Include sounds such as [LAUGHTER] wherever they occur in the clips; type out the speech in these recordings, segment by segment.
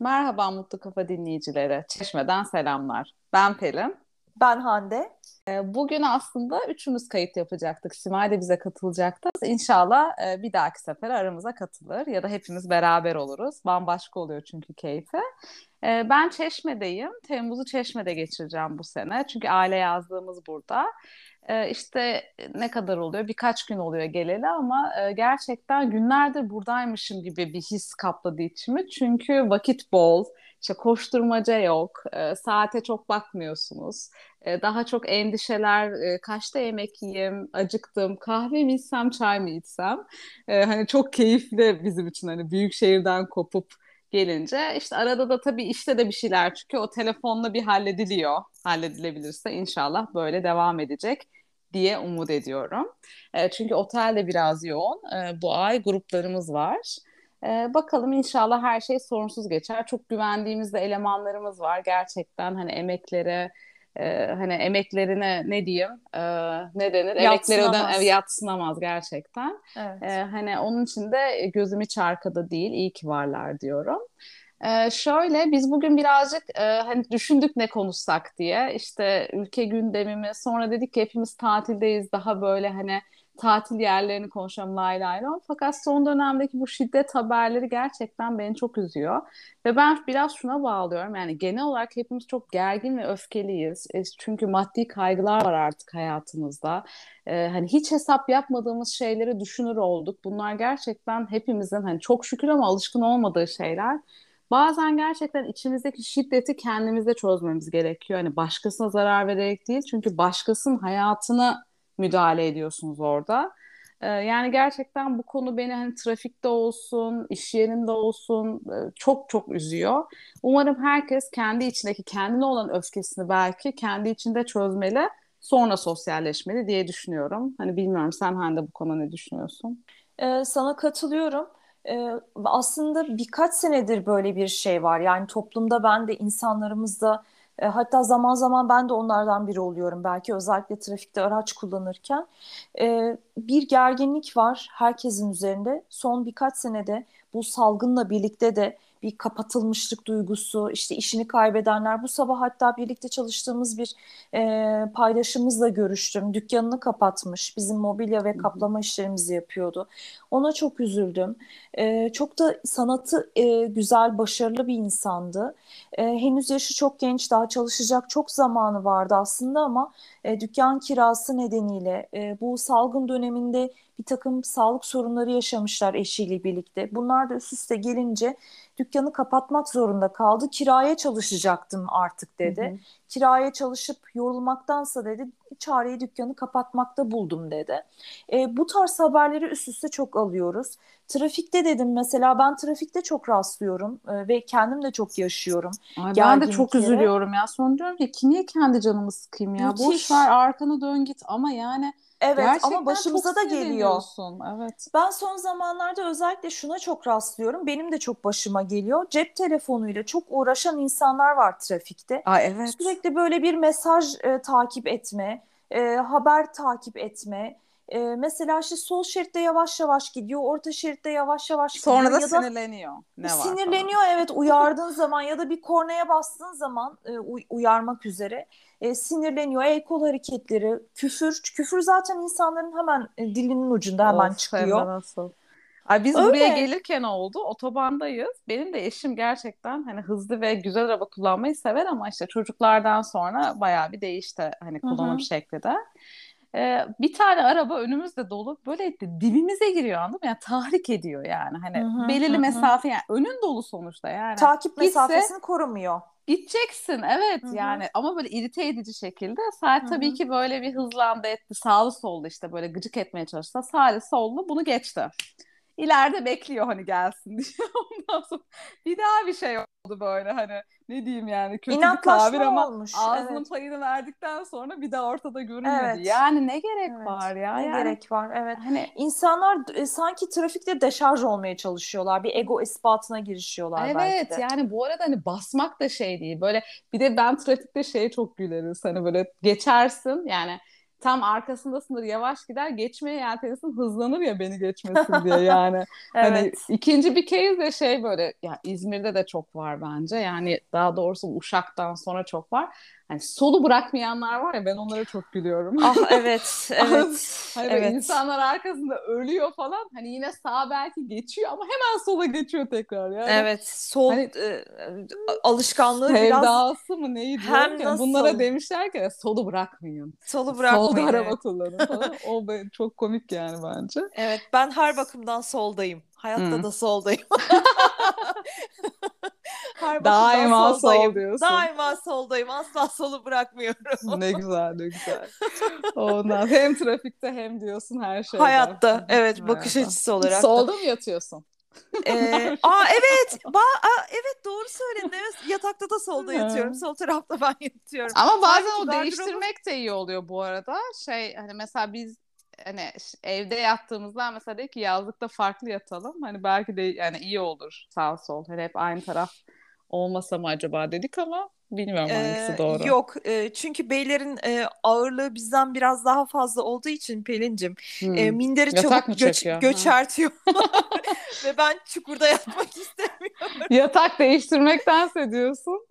Merhaba Mutlu Kafa dinleyicileri. Çeşme'den selamlar. Ben Pelin. Ben Hande. Ee, bugün aslında üçümüz kayıt yapacaktık. Simay da bize katılacaktı. İnşallah e, bir dahaki sefer aramıza katılır ya da hepimiz beraber oluruz. Bambaşka oluyor çünkü keyfi. Ee, ben Çeşme'deyim. Temmuz'u Çeşme'de geçireceğim bu sene. Çünkü aile yazlığımız burada. Ee, işte ne kadar oluyor? Birkaç gün oluyor geleli ama e, gerçekten günlerdir buradaymışım gibi bir his kapladı içimi. Çünkü vakit bol, işte koşturmaca yok, e, saate çok bakmıyorsunuz. E, daha çok endişeler, e, kaçta yemek yiyeyim, acıktım, kahve mi içsem, çay mı içsem. E, hani çok keyifli bizim için hani büyük şehirden kopup gelince işte arada da tabii işte de bir şeyler çünkü o telefonla bir hallediliyor. Halledilebilirse inşallah böyle devam edecek diye umut ediyorum. E, çünkü otel de biraz yoğun. E, bu ay gruplarımız var. E, bakalım inşallah her şey sorunsuz geçer. Çok güvendiğimiz de elemanlarımız var. Gerçekten hani emeklere e, hani emeklerine ne diyeyim e, ne denir emekleri öden yatsınamaz gerçekten. Evet. E, hani onun için de gözüm hiç arkada değil. İyi ki varlar diyorum. Ee, şöyle biz bugün birazcık e, hani düşündük ne konuşsak diye işte ülke gündemimi sonra dedik ki hepimiz tatildeyiz daha böyle hani tatil yerlerini konuşalım lay lay. Fakat son dönemdeki bu şiddet haberleri gerçekten beni çok üzüyor. Ve ben biraz şuna bağlıyorum. Yani genel olarak hepimiz çok gergin ve öfkeliyiz. E, çünkü maddi kaygılar var artık hayatımızda. E, hani hiç hesap yapmadığımız şeyleri düşünür olduk. Bunlar gerçekten hepimizin hani çok şükür ama alışkın olmadığı şeyler. Bazen gerçekten içimizdeki şiddeti kendimizde çözmemiz gerekiyor. Hani başkasına zarar vererek değil. Çünkü başkasının hayatına müdahale ediyorsunuz orada. Ee, yani gerçekten bu konu beni hani trafikte olsun, iş yerinde olsun e, çok çok üzüyor. Umarım herkes kendi içindeki kendine olan öfkesini belki kendi içinde çözmeli, sonra sosyalleşmeli diye düşünüyorum. Hani bilmiyorum sen Hande bu konuda ne düşünüyorsun? Ee, sana katılıyorum. Ee, aslında birkaç senedir böyle bir şey var. Yani toplumda ben de insanlarımızda e, hatta zaman zaman ben de onlardan biri oluyorum. Belki özellikle trafikte araç kullanırken. E, bir gerginlik var herkesin üzerinde. Son birkaç senede bu salgınla birlikte de bir kapatılmışlık duygusu, işte işini kaybedenler. Bu sabah hatta birlikte çalıştığımız bir e, paydaşımızla görüştüm. Dükkanını kapatmış, bizim mobilya ve kaplama işlerimizi yapıyordu. Ona çok üzüldüm. E, çok da sanatı e, güzel, başarılı bir insandı. E, henüz yaşı çok genç, daha çalışacak çok zamanı vardı aslında ama e, dükkan kirası nedeniyle e, bu salgın döneminde bir takım sağlık sorunları yaşamışlar eşiyle birlikte. Bunlar da üst üste gelince dükkanı kapatmak zorunda kaldı. Kiraya çalışacaktım artık dedi. Hı hı. Kiraya çalışıp yorulmaktansa dedi çareyi dükkanı kapatmakta buldum dedi. E, bu tarz haberleri üst üste çok alıyoruz. Trafikte dedim mesela ben trafikte çok rastlıyorum e, ve kendim de çok yaşıyorum. Ay, ben de çok üzülüyorum ya. Sonra diyorum ki niye kendi canımı sıkayım ya? Müthiş. Boş ver arkanı dön git ama yani Evet Gerçekten ama başımıza da geliyor. Evet. Ben son zamanlarda özellikle şuna çok rastlıyorum. Benim de çok başıma geliyor. Cep telefonuyla çok uğraşan insanlar var trafikte. Aa, evet. Sürekli böyle bir mesaj e, takip etme, e, haber takip etme. E, mesela işte sol şeritte yavaş yavaş gidiyor, orta şeritte yavaş yavaş gidiyor. Sonra da ya sinirleniyor. Ne sinirleniyor var evet uyardığın zaman ya da bir kornaya bastığın zaman e, uyarmak üzere e, sinirleniyor. El kol hareketleri, küfür. Küfür zaten insanların hemen e, dilinin ucunda hemen of, çıkıyor. Nasıl? Ay biz Öyle. buraya gelirken oldu. Otobandayız. Benim de eşim gerçekten hani hızlı ve güzel araba kullanmayı sever ama işte çocuklardan sonra bayağı bir değişti hani kullanım Hı-hı. şekli de. Ee, bir tane araba önümüzde dolu böyle dibimize giriyor anladın mı? Yani tahrik ediyor yani hani Hı-hı, belirli hı. mesafe yani önün dolu sonuçta yani. Takip Gitse, mesafesini korumuyor. Gideceksin evet Hı-hı. yani ama böyle irite edici şekilde saat Hı-hı. tabii ki böyle bir hızlandı etti sağlı sollu işte böyle gıcık etmeye çalışsa sağlı sollu bunu geçti. İleride bekliyor hani gelsin diye [LAUGHS] ondan sonra bir daha bir şey oldu böyle hani ne diyeyim yani kötü bir tabir ama olmuş. ağzının evet. payını verdikten sonra bir daha ortada görünmedi. Evet. Yani ne gerek evet. var ya? Ne yani, gerek var evet. Hani insanlar e, sanki trafikte deşarj olmaya çalışıyorlar. Bir ego ispatına girişiyorlar evet, belki de. yani bu arada hani basmak da şey değil. Böyle bir de ben trafikte şeye çok güleriz. Hani böyle geçersin yani tam arkasındasındır yavaş gider geçmeye yeltenirsin hızlanır ya beni geçmesin diye yani. [LAUGHS] Evet. Hani ikinci bir case de şey böyle ya İzmir'de de çok var bence yani daha doğrusu Uşak'tan sonra çok var hani solu bırakmayanlar var ya ben onlara çok gülüyorum. Ah evet, [LAUGHS] evet. hani evet. insanlar arkasında ölüyor falan. Hani yine sağ belki geçiyor ama hemen sola geçiyor tekrar yani. Evet, sol hani, e, alışkanlığı biraz sevdası mı neyi hem nasıl? bunlara demişler ki solu bırakmayın. Solu bırakmayın. Solda araba kullanın falan. o çok komik yani bence. Evet, ben her bakımdan soldayım. Hayatta hmm. da soldayım. [LAUGHS] Her Daima sol diyorsun. Daima soldayım. Asla solu bırakmıyorum. ne güzel ne güzel. Ondan hem trafikte hem diyorsun her şeyde. Hayatta evet bakış Hayatta. açısı olarak. Solda mı yatıyorsun? ee, aa evet, [LAUGHS] ba aa, evet doğru söyledin. Evet, yatakta da solda yatıyorum. Sol tarafta ben yatıyorum. Ama bazen Sanki o değiştirmek de iyi oluyor bu arada. Şey hani mesela biz hani evde yattığımızda mesela dedik ki yazlıkta farklı yatalım. Hani belki de yani iyi olur sağ sol. Hani hep aynı taraf olmasa mı acaba dedik ama bilmiyorum hangisi ee, doğru. Yok e, çünkü beylerin e, ağırlığı bizden biraz daha fazla olduğu için Pelin'cim hmm. e, minderi Yatak çabuk göç, göçertiyor. [LAUGHS] Ve ben çukurda yatmak [LAUGHS] istemiyorum. Yatak değiştirmektense diyorsun.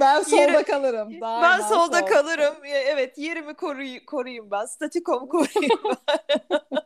Ben [LAUGHS] solda Yeri, kalırım. Daima ben solda sol. kalırım. Evet yerimi koruy koruyayım ben. Statikomu koruyayım ben.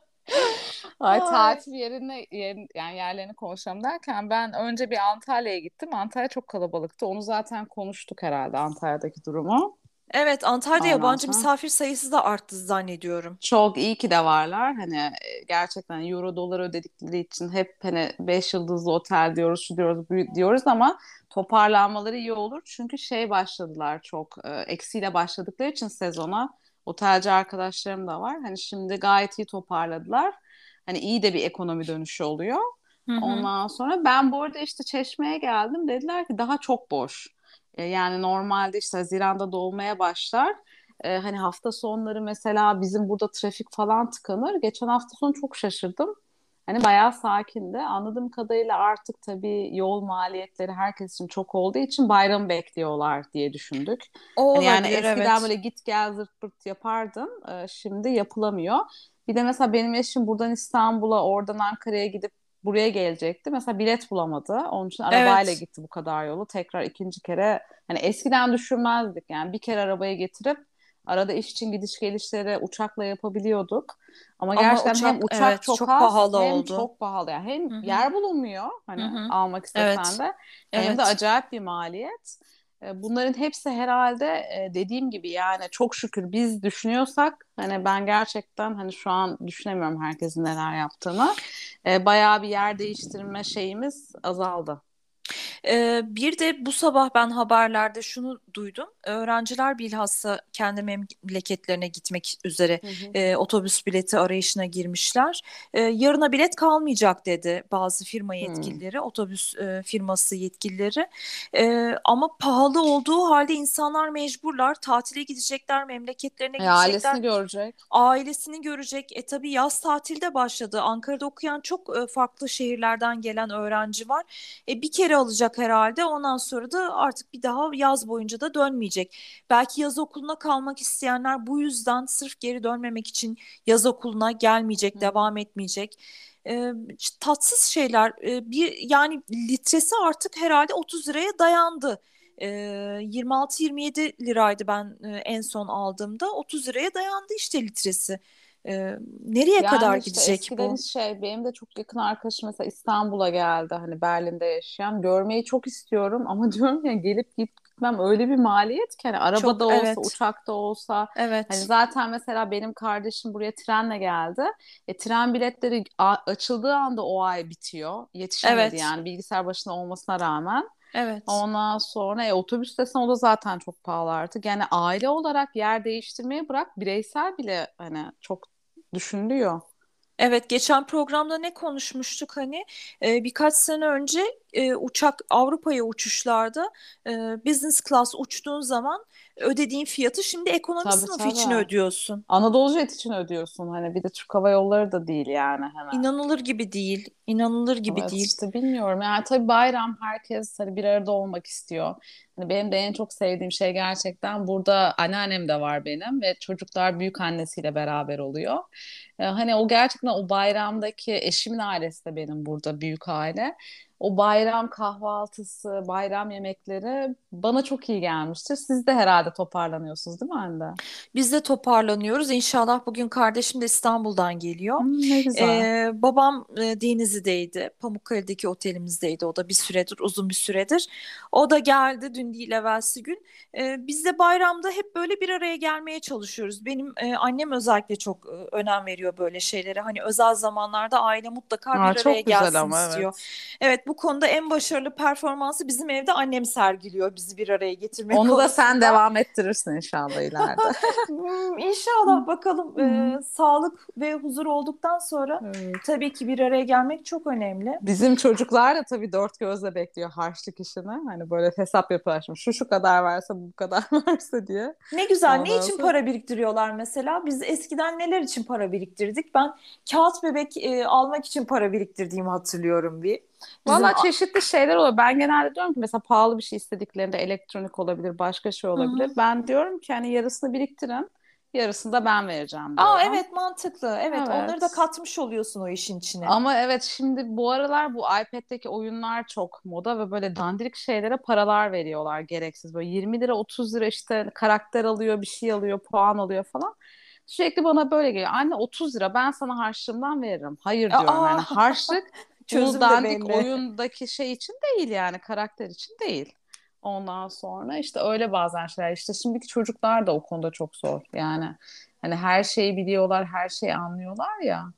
Ay tatil yerine yer, yani yerlerini konuşalım derken ben önce bir Antalya'ya gittim. Antalya çok kalabalıktı. Onu zaten konuştuk herhalde Antalya'daki durumu. Evet Antalya'da yabancı misafir sayısı da arttı zannediyorum. Çok iyi ki de varlar. Hani e, gerçekten euro dolar ödedikleri için hep hani 5 yıldızlı otel diyoruz, şu diyoruz, bu diyoruz ama toparlanmaları iyi olur. Çünkü şey başladılar çok e, eksiyle başladıkları için sezona Otelci arkadaşlarım da var. Hani şimdi gayet iyi toparladılar. Hani iyi de bir ekonomi dönüşü oluyor. Hı hı. Ondan sonra ben bu arada işte Çeşme'ye geldim. Dediler ki daha çok boş. E, yani normalde işte Haziran'da dolmaya başlar. E, hani hafta sonları mesela bizim burada trafik falan tıkanır. Geçen hafta sonu çok şaşırdım. Hani bayağı sakindi. Anladığım kadarıyla artık tabii yol maliyetleri herkes için çok olduğu için bayram bekliyorlar diye düşündük. O hani yani eskiden evet. böyle git gel zırt pırt yapardın. Ee, şimdi yapılamıyor. Bir de mesela benim eşim buradan İstanbul'a, oradan Ankara'ya gidip buraya gelecekti. Mesela bilet bulamadı. Onun için arabayla evet. gitti bu kadar yolu. Tekrar ikinci kere hani eskiden düşünmezdik. Yani bir kere arabaya getirip arada iş için gidiş gelişleri uçakla yapabiliyorduk. Ama, Ama gerçekten uçak, hem uçak evet, çok, çok az pahalı hem oldu. çok pahalı. Yani hem Hı-hı. yer bulunmuyor hani Hı-hı. almak istesen evet. de hem evet. de acayip bir maliyet. E, bunların hepsi herhalde e, dediğim gibi yani çok şükür biz düşünüyorsak hani ben gerçekten hani şu an düşünemiyorum herkesin neler yaptığını. E, bayağı bir yer değiştirme şeyimiz azaldı. Ee, bir de bu sabah ben haberlerde şunu duydum. Öğrenciler bilhassa kendi memleketlerine gitmek üzere hı hı. E, otobüs bileti arayışına girmişler. E, yarına bilet kalmayacak dedi bazı firma yetkilileri, hı. otobüs e, firması yetkilileri. E, ama pahalı olduğu halde insanlar mecburlar. Tatile gidecekler, memleketlerine e, gidecekler. Ailesini görecek. Ailesini görecek. E tabii yaz tatilde başladı. Ankara'da okuyan çok e, farklı şehirlerden gelen öğrenci var. E, bir kere alacak herhalde. Ondan sonra da artık bir daha yaz boyunca da dönmeyecek. Belki yaz okuluna kalmak isteyenler bu yüzden sırf geri dönmemek için yaz okuluna gelmeyecek, Hı. devam etmeyecek. E, tatsız şeyler. E, bir yani litresi artık herhalde 30 liraya dayandı. E, 26-27 liraydı ben e, en son aldığımda. 30 liraya dayandı işte litresi. Ee, nereye yani kadar işte gidecek eskiden bu? şey benim de çok yakın arkadaşım mesela İstanbul'a geldi hani Berlin'de yaşayan görmeyi çok istiyorum ama [LAUGHS] diyorum ya gelip git gitmem öyle bir maliyet ki hani arabada çok, olsa evet. uçakta olsa evet. hani zaten mesela benim kardeşim buraya trenle geldi e, tren biletleri açıldığı anda o ay bitiyor yetişemedi evet. yani bilgisayar başında olmasına rağmen Evet. Ondan sonra e, otobüs desen o da zaten çok pahalı artık. Yani aile olarak yer değiştirmeyi bırak bireysel bile hani çok düşünülüyor. Evet, geçen programda ne konuşmuştuk hani e, birkaç sene önce e, uçak Avrupa'ya uçuşlarda e, business class uçtuğun zaman ödediğin fiyatı şimdi ekonomi Tabii, sınıfı tabii. için ödüyorsun. Anadolu Jet için ödüyorsun. Hani bir de Türk Hava Yolları da değil yani hemen. İnanılır gibi değil. İnanılır gibi Evet, değil. işte bilmiyorum. Yani tabii bayram herkes hani bir arada olmak istiyor. Hani benim de en çok sevdiğim şey gerçekten burada anneannem de var benim ve çocuklar büyük annesiyle beraber oluyor. Ee, hani o gerçekten o bayramdaki eşimin ailesi de benim burada büyük aile. O bayram kahvaltısı, bayram yemekleri bana çok iyi gelmiştir. Siz de herhalde toparlanıyorsunuz değil mi Hande? Biz de toparlanıyoruz. İnşallah bugün kardeşim de İstanbul'dan geliyor. Hmm, ne güzel. Ee, babam e, Denizli'deydi. Pamukkale'deki otelimizdeydi o da bir süredir, uzun bir süredir. O da geldi dün değil evvelsi gün. Ee, biz de bayramda hep böyle bir araya gelmeye çalışıyoruz. Benim e, annem özellikle çok e, önem veriyor böyle şeylere. Hani özel zamanlarda aile mutlaka Aa, bir çok araya güzel gelsin ama istiyor. evet. Evet bu konuda en başarılı performansı bizim evde annem sergiliyor bizi bir araya getirme Onu da sen konusunda. devam ettirirsin inşallah ileride. [LAUGHS] Hmm, İnşallah bakalım Ee, sağlık ve huzur olduktan sonra Evet. tabii ki bir araya gelmek çok önemli. Bizim çocuklar da tabii dört gözle bekliyor harçlık işini. Hani böyle hesap yapıyorlar şimdi şu şu kadar verse bu kadar [LAUGHS] verse diye. Ne güzel. Ne Ondan için sonra- para biriktiriyorlar mesela? Biz eskiden neler için para biriktirdik? Ben kağıt bebek e, almak için para biriktirdiğimi hatırlıyorum bir. Bizim Valla çeşitli şeyler oluyor. Ben genelde diyorum ki mesela pahalı bir şey istediklerinde elektronik olabilir, başka şey olabilir. Ben diyorum ki hani yarısını biriktirin, yarısını da ben vereceğim Aa diyorum. evet mantıklı. Evet, Evet. onları da katmış oluyorsun o işin içine. Ama evet şimdi bu aralar bu iPad'deki oyunlar çok moda ve böyle dandirik şeylere paralar veriyorlar gereksiz. Böyle 20 lira 30 lira işte karakter alıyor, bir şey alıyor, puan alıyor falan. Sürekli bana böyle geliyor. Anne 30 lira ben sana harçlığımdan veririm. Hayır diyorum Aa! yani harçlık [LAUGHS] Çözüm bu de dandik belli. oyundaki şey için değil yani karakter için değil. Ondan sonra işte öyle bazen şeyler. İşte şimdiki çocuklar da o konuda çok zor. Yani hani her şeyi biliyorlar, her şeyi anlıyorlar ya.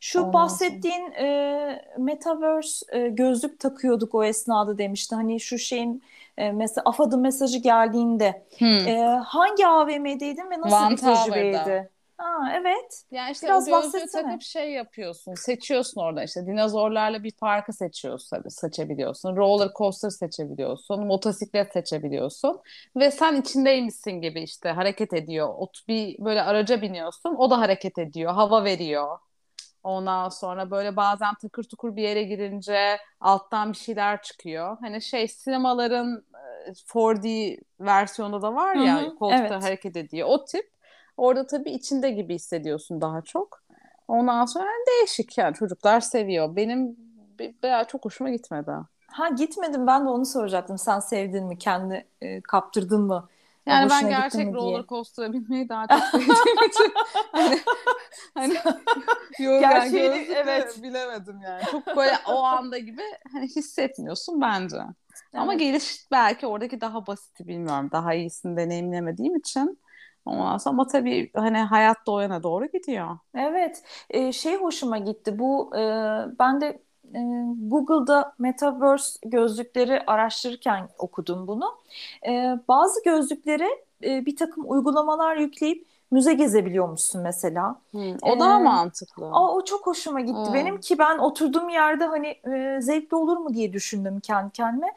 Şu Ondan bahsettiğin e, metaverse e, gözlük takıyorduk o esnada demişti. Hani şu şeyin e, mesela AFAD'ın mesajı geldiğinde Hmm. e, hangi AVM'deydin ve nasıl One bir tecrübeydi? Tower'da. Ha, evet. Yani işte Biraz o gözlüğü bahsetsene. takıp şey yapıyorsun. Seçiyorsun orada işte dinozorlarla bir parkı seçiyorsun seçebiliyorsun. Roller coaster seçebiliyorsun. Motosiklet seçebiliyorsun. Ve sen içindeymişsin gibi işte hareket ediyor. Ot bir böyle araca biniyorsun. O da hareket ediyor. Hava veriyor. Ondan sonra böyle bazen takır tukur bir yere girince alttan bir şeyler çıkıyor. Hani şey sinemaların e, 4D versiyonu da var ya Hı hı, koltukta evet. hareket ediyor. O tip. Orada tabii içinde gibi hissediyorsun daha çok. Ondan sonra değişik yani çocuklar seviyor. Benim bayağı çok hoşuma gitmedi. Ha gitmedim ben de onu soracaktım. Sen sevdin mi? Kendi e, kaptırdın mı? Yani ben gerçek roller coaster'a binmeyi daha çok sevdiğim [LAUGHS] için hani, hani yok Gerçeğini, evet. bilemedim yani. Çok böyle o anda gibi hani hissetmiyorsun bence. Ama Evet. geliş belki oradaki daha basiti bilmiyorum. Daha iyisini deneyimlemediğim için. Ondan sonra ama tabii hani hayat da o yana doğru gidiyor. Evet, e, şey hoşuma gitti. Bu e, ben de e, Google'da Metaverse gözlükleri araştırırken okudum bunu. E, bazı gözlüklere e, bir takım uygulamalar yükleyip müze gezebiliyormuşsun mesela. O daha Ee, mantıklı. Aa, o çok hoşuma gitti Aa. benim ki ben oturduğum yerde hani e, zevkli olur mu diye düşündüm kendi kendime.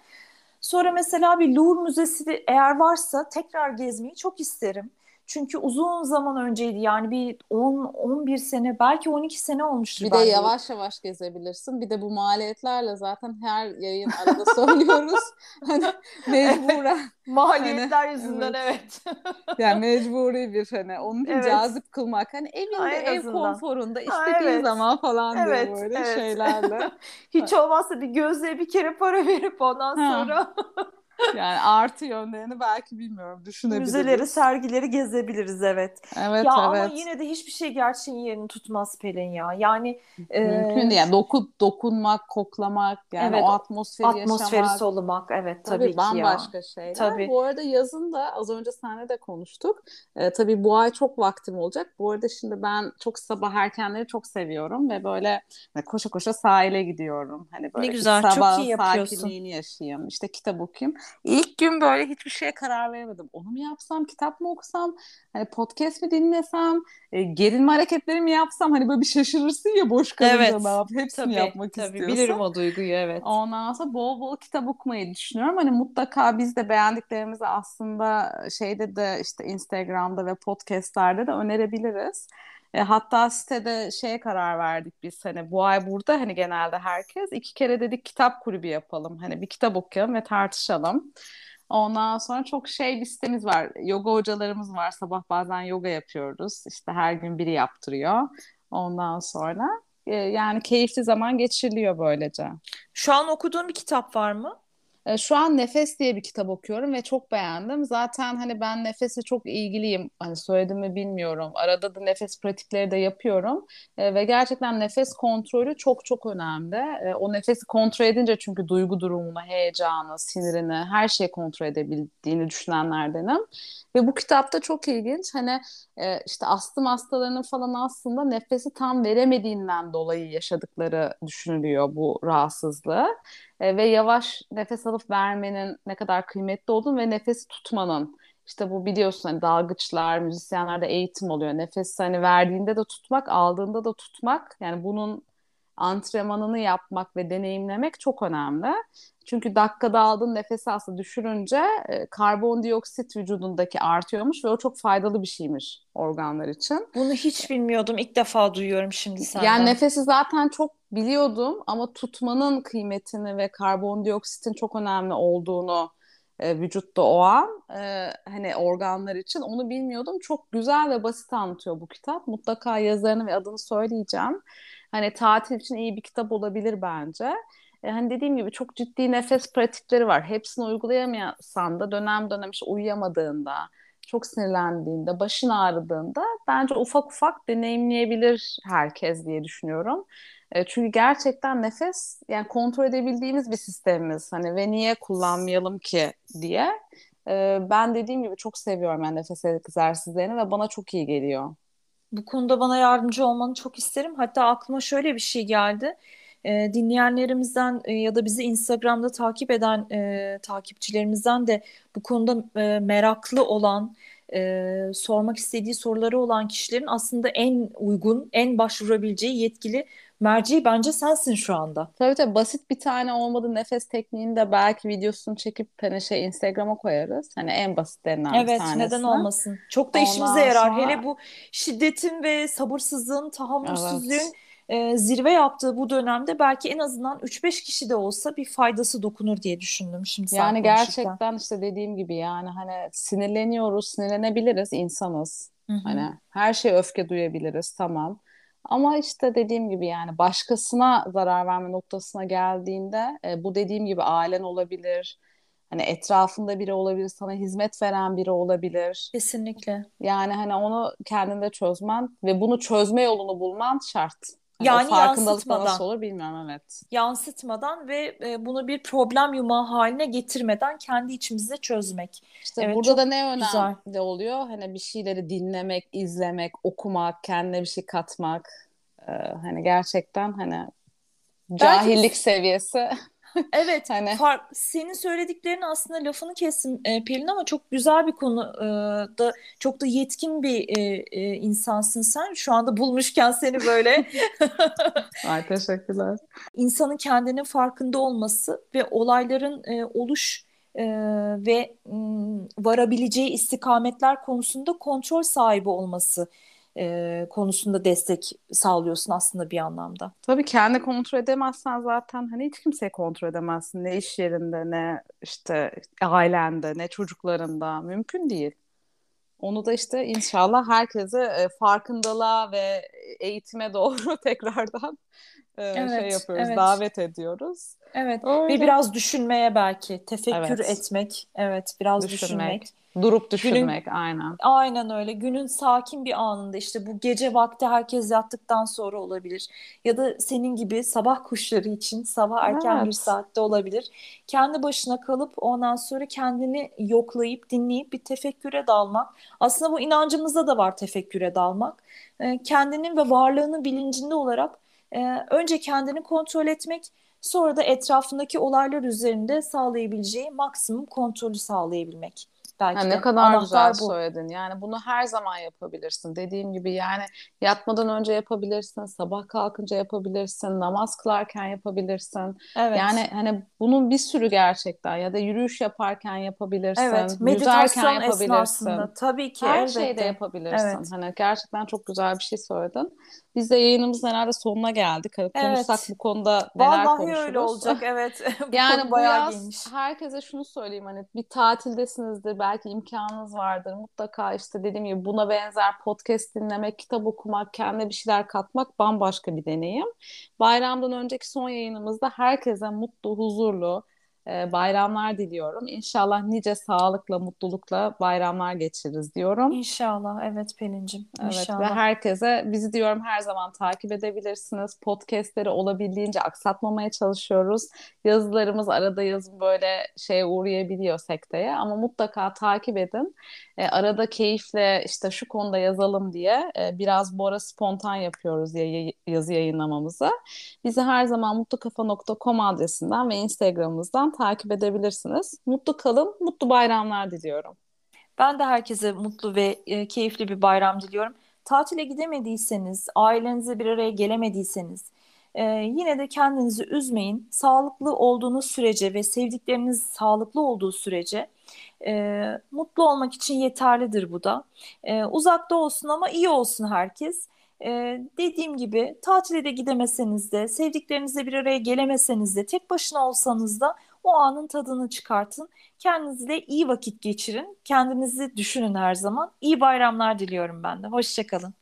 Sonra mesela bir Louvre Müzesi de eğer varsa tekrar gezmeyi çok isterim. Çünkü uzun zaman önceydi yani bir 10-11 sene belki 12 sene olmuştur Bir de yavaş yavaş gezebilirsin. Bir de bu maliyetlerle zaten her yayın arada [LAUGHS] söylüyoruz. Hani mecburen [LAUGHS] Maliyetler Hani, yüzünden evet. [LAUGHS] yani mecburi bir hani onun Evet. cazip kılmak. Hani evinde ev azından. konforunda istediğin evet. zaman falan Evet, böyle evet. şeylerle. Hiç olmazsa bir gözlüğe bir kere para verip ondan Ha. sonra Yani artı yönlerini belki bilmiyorum düşünebiliriz. müzeleri, sergileri gezebiliriz evet. Evet ya ama evet. yine de hiçbir şey gerçeğin yerini tutmaz Pelin ya. Yani e, Mümkün değil. Yani doku, dokunmak, koklamak, yani Evet, o atmosferi, atmosferi yaşamak. solumak evet Tabii, tabii, ki ya. bambaşka şeyler. Tabii. Bu arada yazın da az önce seninle de konuştuk. Ee, tabii bu ay çok vaktim olacak. Bu arada şimdi ben çok sabah erkenleri çok seviyorum ve böyle koşa koşa sahile gidiyorum. Hani böyle Ne güzel, çok sabah iyi yapıyorsun. sakinliğini yaşayayım. İşte kitap okuyayım. İlk gün böyle hiçbir şeye karar veremedim. Onu mu yapsam, kitap mı okusam, hani podcast mi dinlesem, e, gerilme hareketleri mi yapsam? Hani böyle bir şaşırırsın ya boş kalınca evet. ne yap, hepsini tabii, yapmak tabii. istiyorsun. Bilirim o duyguyu evet. Ondan sonra bol bol kitap okumayı düşünüyorum. Hani mutlaka biz de beğendiklerimizi aslında şeyde de işte Instagram'da ve podcastlerde de önerebiliriz. E, hatta sitede şeye karar verdik biz hani bu ay burada hani genelde herkes iki kere dedik kitap kulübü yapalım. Hani bir kitap okuyalım ve tartışalım. Ondan sonra çok şey bir sitemiz var. Yoga hocalarımız var. Sabah bazen yoga yapıyoruz. İşte her gün biri yaptırıyor. Ondan sonra e, yani keyifli zaman geçiriliyor böylece. Şu an okuduğun bir kitap var mı? E, şu an Nefes diye bir kitap okuyorum ve çok beğendim. Zaten hani ben nefese çok ilgiliyim. Hani söyledim mi bilmiyorum. Arada da nefes pratikleri de yapıyorum. E, ve gerçekten nefes kontrolü çok çok önemli. E, o nefesi kontrol edince çünkü duygu durumunu, heyecanı, sinirini, her şeyi kontrol edebildiğini düşünenlerdenim. Ve bu kitapta çok ilginç. Hani e, işte astım hastalarının falan aslında nefesi tam veremediğinden dolayı yaşadıkları düşünülüyor bu rahatsızlığı. E, ve yavaş nefes alıp vermenin ne kadar kıymetli olduğunu ve nefesi tutmanın işte bu biliyorsun hani dalgıçlar, müzisyenlerde eğitim oluyor. Nefes hani verdiğinde de tutmak, aldığında da tutmak. Yani bunun antrenmanını yapmak ve deneyimlemek çok önemli. Çünkü dakikada aldığın nefesi aslında düşürünce e, karbondioksit vücudundaki artıyormuş ve o çok faydalı bir şeymiş organlar için. Bunu hiç bilmiyordum. İlk defa duyuyorum şimdi senden. Yani nefesi zaten çok biliyordum ama tutmanın kıymetini ve karbondioksitin çok önemli olduğunu e, vücutta o an e, hani organlar için onu bilmiyordum. Çok güzel ve basit anlatıyor bu kitap. Mutlaka yazarını ve adını söyleyeceğim. Hani tatil için iyi bir kitap olabilir bence. E, hani dediğim gibi çok ciddi nefes pratikleri var. Hepsini uygulayamasan da dönem dönem işte uyuyamadığında, çok sinirlendiğinde, başın ağrıdığında bence ufak ufak deneyimleyebilir herkes diye düşünüyorum. E, çünkü gerçekten nefes yani kontrol edebildiğimiz bir sistemimiz. Hani ve niye kullanmayalım ki diye. E, ben dediğim gibi çok seviyorum yani nefes egzersizlerini ve bana çok iyi geliyor. Bu konuda bana yardımcı olmanı çok isterim. Hatta aklıma şöyle bir şey geldi. E, dinleyenlerimizden ya da bizi Instagram'da takip eden takipçilerimizden de bu konuda meraklı olan, e, sormak istediği soruları olan kişilerin aslında en uygun, en başvurabileceği yetkili merci bence sensin şu anda. Tabii tabii basit bir tane olmadı nefes tekniğini de belki videosunu çekip hani şey Instagram'a koyarız. Hani en basitlerinden evet, bir tanesi. Evet neden olmasın. Çok da Ondan işimize yarar. Sonra... Hele bu şiddetin ve sabırsızlığın, tahammülsüzlüğün evet e, zirve yaptığı bu dönemde belki en azından 3-5 kişi de olsa bir faydası dokunur diye düşündüm şimdi Yani gerçekten işte dediğim gibi yani hani sinirleniyoruz, sinirlenebiliriz insanız. Hı-hı. Hani her şey öfke duyabiliriz tamam. Ama işte dediğim gibi yani başkasına zarar verme noktasına geldiğinde e, bu dediğim gibi ailen olabilir. Hani etrafında biri olabilir, sana hizmet veren biri olabilir. Kesinlikle. Yani hani onu kendinde çözmen ve bunu çözme yolunu bulman şart. Yani o yansıtmadan. nasıl olur bilmiyorum evet. Yansıtmadan ve e, bunu bir problem yumağı haline getirmeden kendi içimizde çözmek. İşte evet, burada da ne önemli güzel. oluyor? Hani bir şeyleri dinlemek, izlemek, okumak, kendine bir şey katmak. Ee, hani gerçekten hani cahillik Belki... seviyesi [LAUGHS] Evet, hani fark, senin söylediklerin aslında lafını kestim e, Pelin ama çok güzel bir konu e, da çok da yetkin bir e, e, insansın sen. Şu anda bulmuşken seni böyle. [LAUGHS] Ay teşekkürler. İnsanın kendinin farkında olması ve olayların e, oluş e, ve m, varabileceği istikametler konusunda kontrol sahibi olması e, konusunda destek sağlıyorsun aslında bir anlamda. Tabii kendi kontrol edemezsen zaten hani hiç kimseyi kontrol edemezsin. Ne iş yerinde ne işte ailende ne çocuklarında mümkün değil. Onu da işte inşallah herkese farkındalığa ve eğitime doğru [LAUGHS] tekrardan e, şey evet, şey yapıyoruz, evet. davet ediyoruz. Evet. Öyle. Ve biraz düşünmeye belki, tefekkür evet. etmek. Evet, biraz düşünmek. düşünmek. Durup düşünmek Günün, aynen. Aynen öyle. Günün sakin bir anında işte bu gece vakti herkes yattıktan sonra olabilir. Ya da senin gibi sabah kuşları için sabah erken evet. bir saatte olabilir. Kendi başına kalıp ondan sonra kendini yoklayıp dinleyip bir tefekküre dalmak. Aslında bu inancımızda da var tefekküre dalmak. Kendinin ve varlığının bilincinde olarak önce kendini kontrol etmek Sonra da etrafındaki olaylar üzerinde sağlayabileceği maksimum kontrolü sağlayabilmek. Belki ha, ne kadar güzel bu. söyledin. Yani bunu her zaman yapabilirsin. Dediğim gibi yani yatmadan önce yapabilirsin, sabah kalkınca yapabilirsin, namaz kılarken yapabilirsin. Evet. Yani hani bunun bir sürü gerçekten ya da yürüyüş yaparken yapabilirsin, evet. Meditasyon yapabilirsin. esnasında tabii ki her elbette. şeyde yapabilirsin. Evet. Hani gerçekten çok güzel bir şey söyledin. Biz de yayınımızın herhalde sonuna geldik. Hani evet. konuşsak bu konuda neler Vallahi konuşuruz. Vallahi öyle olacak evet. [LAUGHS] bu yani bu yaz giymiş. herkese şunu söyleyeyim hani bir tatildesinizdir belki imkanınız vardır. Mutlaka işte dediğim gibi buna benzer podcast dinlemek, kitap okumak, kendine bir şeyler katmak bambaşka bir deneyim. Bayramdan önceki son yayınımızda herkese mutlu, huzurlu, e, bayramlar diliyorum. İnşallah nice sağlıkla, mutlulukla bayramlar geçiririz diyorum. İnşallah. Evet Pelin'cim. Evet İnşallah. ve herkese bizi diyorum her zaman takip edebilirsiniz. Podcast'leri olabildiğince aksatmamaya çalışıyoruz. Yazılarımız arada yazın böyle şeye uğrayabiliyor sekteye ama mutlaka takip edin. E, arada keyifle işte şu konuda yazalım diye e, biraz bu ara spontan yapıyoruz ya, yazı yayınlamamızı. Bizi her zaman mutlukafa.com adresinden ve Instagram'ımızdan takip edebilirsiniz. Mutlu kalın, mutlu bayramlar diliyorum. Ben de herkese mutlu ve e, keyifli bir bayram diliyorum. Tatile gidemediyseniz, ailenize bir araya gelemediyseniz e, yine de kendinizi üzmeyin. Sağlıklı olduğunuz sürece ve sevdikleriniz sağlıklı olduğu sürece e, mutlu olmak için yeterlidir bu da. E, uzakta olsun ama iyi olsun herkes. Ee, dediğim gibi tatile de gidemeseniz de, sevdiklerinizle bir araya gelemeseniz de, tek başına olsanız da o anın tadını çıkartın. Kendinizle iyi vakit geçirin. Kendinizi düşünün her zaman. İyi bayramlar diliyorum ben de. Hoşçakalın.